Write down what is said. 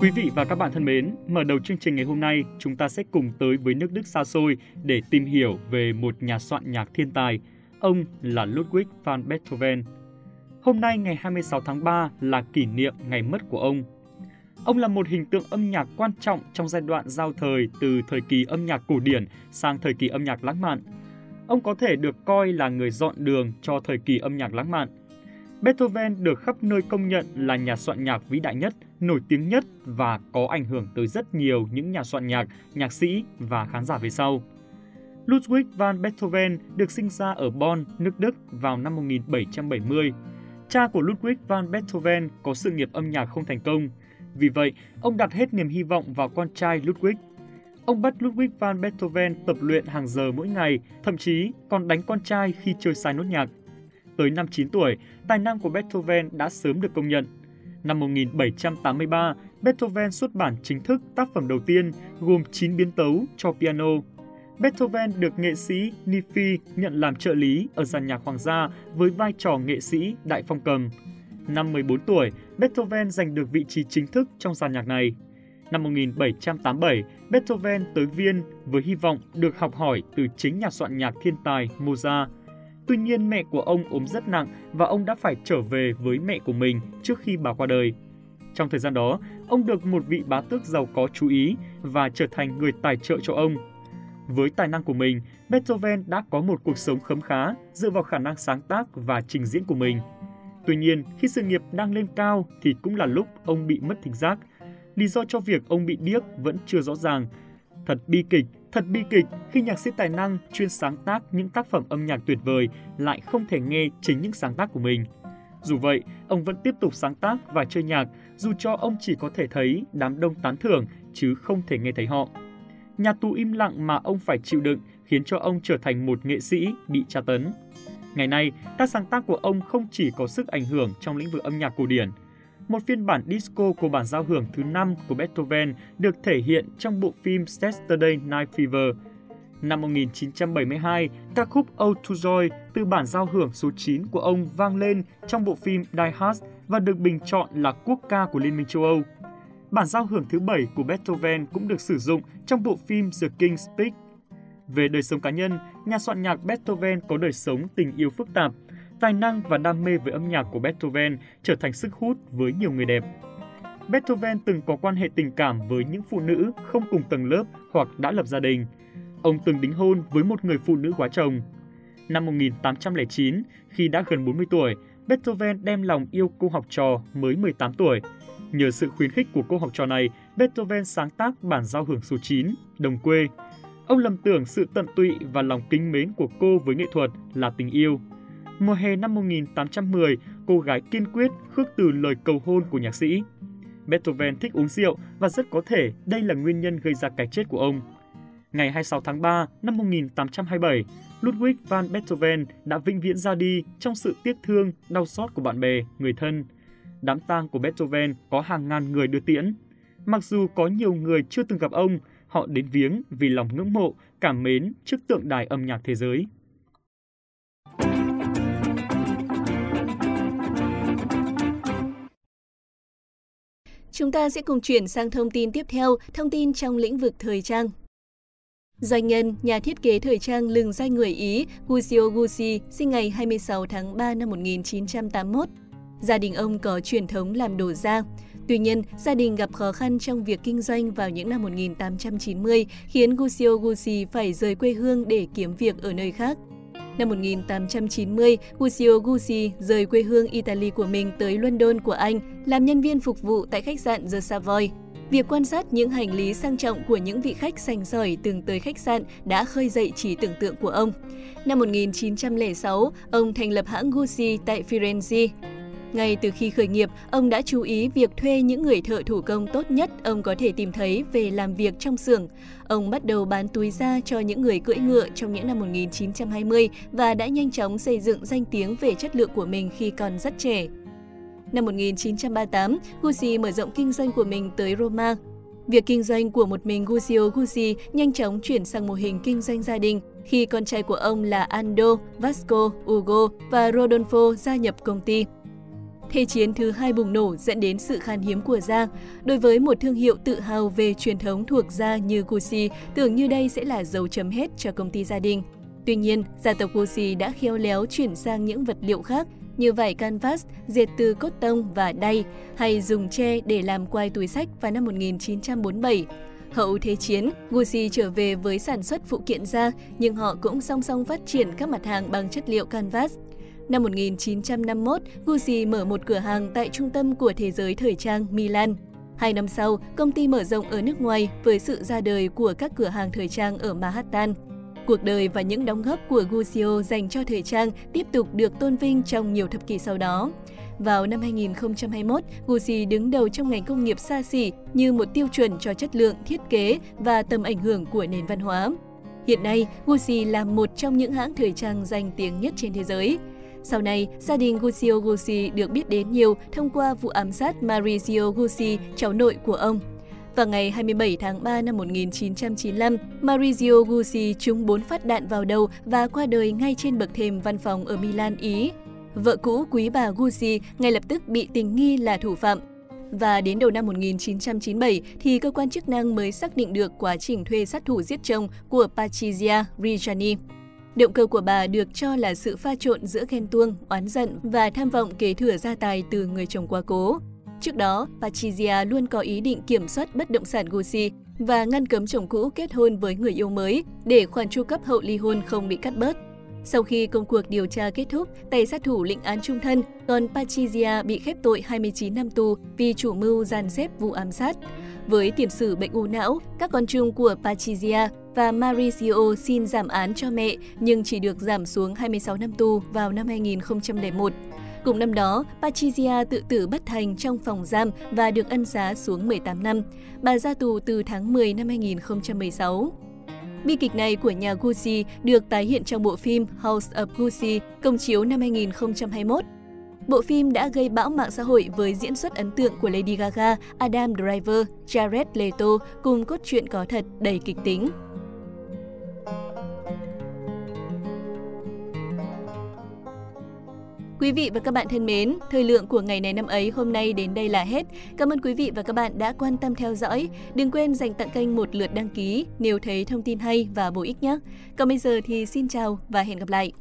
Quý vị và các bạn thân mến, mở đầu chương trình ngày hôm nay, chúng ta sẽ cùng tới với nước Đức xa xôi để tìm hiểu về một nhà soạn nhạc thiên tài. Ông là Ludwig van Beethoven. Hôm nay ngày 26 tháng 3 là kỷ niệm ngày mất của ông. Ông là một hình tượng âm nhạc quan trọng trong giai đoạn giao thời từ thời kỳ âm nhạc cổ điển sang thời kỳ âm nhạc lãng mạn. Ông có thể được coi là người dọn đường cho thời kỳ âm nhạc lãng mạn. Beethoven được khắp nơi công nhận là nhà soạn nhạc vĩ đại nhất, nổi tiếng nhất và có ảnh hưởng tới rất nhiều những nhà soạn nhạc, nhạc sĩ và khán giả về sau. Ludwig van Beethoven được sinh ra ở Bonn, nước Đức vào năm 1770. Cha của Ludwig van Beethoven có sự nghiệp âm nhạc không thành công. Vì vậy, ông đặt hết niềm hy vọng vào con trai Ludwig. Ông bắt Ludwig van Beethoven tập luyện hàng giờ mỗi ngày, thậm chí còn đánh con trai khi chơi sai nốt nhạc. Tới năm 9 tuổi, tài năng của Beethoven đã sớm được công nhận. Năm 1783, Beethoven xuất bản chính thức tác phẩm đầu tiên gồm 9 biến tấu cho piano. Beethoven được nghệ sĩ Nifi nhận làm trợ lý ở dàn nhạc hoàng gia với vai trò nghệ sĩ đại phong cầm. Năm 14 tuổi, Beethoven giành được vị trí chính thức trong dàn nhạc này. Năm 1787, Beethoven tới Viên với hy vọng được học hỏi từ chính nhà soạn nhạc thiên tài Mozart. Tuy nhiên mẹ của ông ốm rất nặng và ông đã phải trở về với mẹ của mình trước khi bà qua đời. Trong thời gian đó, ông được một vị bá tước giàu có chú ý và trở thành người tài trợ cho ông. Với tài năng của mình, Beethoven đã có một cuộc sống khấm khá dựa vào khả năng sáng tác và trình diễn của mình. Tuy nhiên, khi sự nghiệp đang lên cao thì cũng là lúc ông bị mất thính giác. Lý do cho việc ông bị điếc vẫn chưa rõ ràng. Thật bi kịch Thật bi kịch khi nhạc sĩ tài năng chuyên sáng tác những tác phẩm âm nhạc tuyệt vời lại không thể nghe chính những sáng tác của mình. Dù vậy, ông vẫn tiếp tục sáng tác và chơi nhạc dù cho ông chỉ có thể thấy đám đông tán thưởng chứ không thể nghe thấy họ. Nhà tù im lặng mà ông phải chịu đựng khiến cho ông trở thành một nghệ sĩ bị tra tấn. Ngày nay, các sáng tác của ông không chỉ có sức ảnh hưởng trong lĩnh vực âm nhạc cổ điển, một phiên bản disco của bản giao hưởng thứ 5 của Beethoven được thể hiện trong bộ phim Saturday Night Fever. Năm 1972, ca khúc Ode to Joy từ bản giao hưởng số 9 của ông vang lên trong bộ phim Die Hard và được bình chọn là quốc ca của Liên minh châu Âu. Bản giao hưởng thứ 7 của Beethoven cũng được sử dụng trong bộ phim The King's Speech. Về đời sống cá nhân, nhà soạn nhạc Beethoven có đời sống tình yêu phức tạp, tài năng và đam mê với âm nhạc của Beethoven trở thành sức hút với nhiều người đẹp. Beethoven từng có quan hệ tình cảm với những phụ nữ không cùng tầng lớp hoặc đã lập gia đình. Ông từng đính hôn với một người phụ nữ quá chồng. Năm 1809, khi đã gần 40 tuổi, Beethoven đem lòng yêu cô học trò mới 18 tuổi. Nhờ sự khuyến khích của cô học trò này, Beethoven sáng tác bản giao hưởng số 9, Đồng quê. Ông lầm tưởng sự tận tụy và lòng kính mến của cô với nghệ thuật là tình yêu. Mùa hè năm 1810, cô gái kiên quyết khước từ lời cầu hôn của nhạc sĩ. Beethoven thích uống rượu và rất có thể đây là nguyên nhân gây ra cái chết của ông. Ngày 26 tháng 3 năm 1827, Ludwig van Beethoven đã vĩnh viễn ra đi trong sự tiếc thương, đau xót của bạn bè, người thân. Đám tang của Beethoven có hàng ngàn người đưa tiễn. Mặc dù có nhiều người chưa từng gặp ông, họ đến viếng vì lòng ngưỡng mộ, cảm mến trước tượng đài âm nhạc thế giới. Chúng ta sẽ cùng chuyển sang thông tin tiếp theo, thông tin trong lĩnh vực thời trang. Doanh nhân, nhà thiết kế thời trang lừng danh người Ý Guzio Gucci sinh ngày 26 tháng 3 năm 1981. Gia đình ông có truyền thống làm đồ da. Tuy nhiên, gia đình gặp khó khăn trong việc kinh doanh vào những năm 1890 khiến Guzio Gucci phải rời quê hương để kiếm việc ở nơi khác. Năm 1890, Guccio Gucci rời quê hương Italy của mình tới London của Anh, làm nhân viên phục vụ tại khách sạn The Savoy. Việc quan sát những hành lý sang trọng của những vị khách sành sỏi từng tới khách sạn đã khơi dậy trí tưởng tượng của ông. Năm 1906, ông thành lập hãng Gucci tại Firenze. Ngay từ khi khởi nghiệp, ông đã chú ý việc thuê những người thợ thủ công tốt nhất ông có thể tìm thấy về làm việc trong xưởng. Ông bắt đầu bán túi da cho những người cưỡi ngựa trong những năm 1920 và đã nhanh chóng xây dựng danh tiếng về chất lượng của mình khi còn rất trẻ. Năm 1938, Gucci mở rộng kinh doanh của mình tới Roma. Việc kinh doanh của một mình Guccio Gucci nhanh chóng chuyển sang mô hình kinh doanh gia đình khi con trai của ông là Ando, Vasco, Ugo và Rodolfo gia nhập công ty. Thế chiến thứ hai bùng nổ dẫn đến sự khan hiếm của da. Đối với một thương hiệu tự hào về truyền thống thuộc da như Gucci, tưởng như đây sẽ là dấu chấm hết cho công ty gia đình. Tuy nhiên, gia tộc Gucci đã khéo léo chuyển sang những vật liệu khác như vải canvas, dệt từ cốt tông và đay, hay dùng tre để làm quai túi sách vào năm 1947. Hậu Thế chiến, Gucci trở về với sản xuất phụ kiện da, nhưng họ cũng song song phát triển các mặt hàng bằng chất liệu canvas. Năm 1951, Gucci mở một cửa hàng tại trung tâm của thế giới thời trang Milan. Hai năm sau, công ty mở rộng ở nước ngoài với sự ra đời của các cửa hàng thời trang ở Manhattan. Cuộc đời và những đóng góp của Guccio dành cho thời trang tiếp tục được tôn vinh trong nhiều thập kỷ sau đó. Vào năm 2021, Gucci đứng đầu trong ngành công nghiệp xa xỉ như một tiêu chuẩn cho chất lượng, thiết kế và tầm ảnh hưởng của nền văn hóa. Hiện nay, Gucci là một trong những hãng thời trang danh tiếng nhất trên thế giới. Sau này, gia đình Guccio Gucci được biết đến nhiều thông qua vụ ám sát Maurizio Gucci, cháu nội của ông. Vào ngày 27 tháng 3 năm 1995, Maurizio Gucci trúng 4 phát đạn vào đầu và qua đời ngay trên bậc thềm văn phòng ở Milan, Ý. Vợ cũ quý bà Gucci ngay lập tức bị tình nghi là thủ phạm. Và đến đầu năm 1997 thì cơ quan chức năng mới xác định được quá trình thuê sát thủ giết chồng của Patrizia Reggiani. Động cơ của bà được cho là sự pha trộn giữa ghen tuông, oán giận và tham vọng kế thừa gia tài từ người chồng quá cố. Trước đó, Patricia luôn có ý định kiểm soát bất động sản Gucci và ngăn cấm chồng cũ kết hôn với người yêu mới để khoản chu cấp hậu ly hôn không bị cắt bớt. Sau khi công cuộc điều tra kết thúc, tay sát thủ lĩnh án trung thân, còn Patricia bị khép tội 29 năm tù vì chủ mưu gian xếp vụ ám sát. Với tiền sử bệnh u não, các con chung của Patricia và Mauricio xin giảm án cho mẹ nhưng chỉ được giảm xuống 26 năm tù vào năm 2001. Cùng năm đó, Patricia tự tử bất thành trong phòng giam và được ân xá xuống 18 năm. Bà ra tù từ tháng 10 năm 2016. Bi kịch này của nhà Gucci được tái hiện trong bộ phim House of Gucci công chiếu năm 2021. Bộ phim đã gây bão mạng xã hội với diễn xuất ấn tượng của Lady Gaga, Adam Driver, Jared Leto cùng cốt truyện có thật đầy kịch tính. Quý vị và các bạn thân mến, thời lượng của ngày này năm ấy hôm nay đến đây là hết. Cảm ơn quý vị và các bạn đã quan tâm theo dõi. Đừng quên dành tặng kênh một lượt đăng ký nếu thấy thông tin hay và bổ ích nhé. Còn bây giờ thì xin chào và hẹn gặp lại.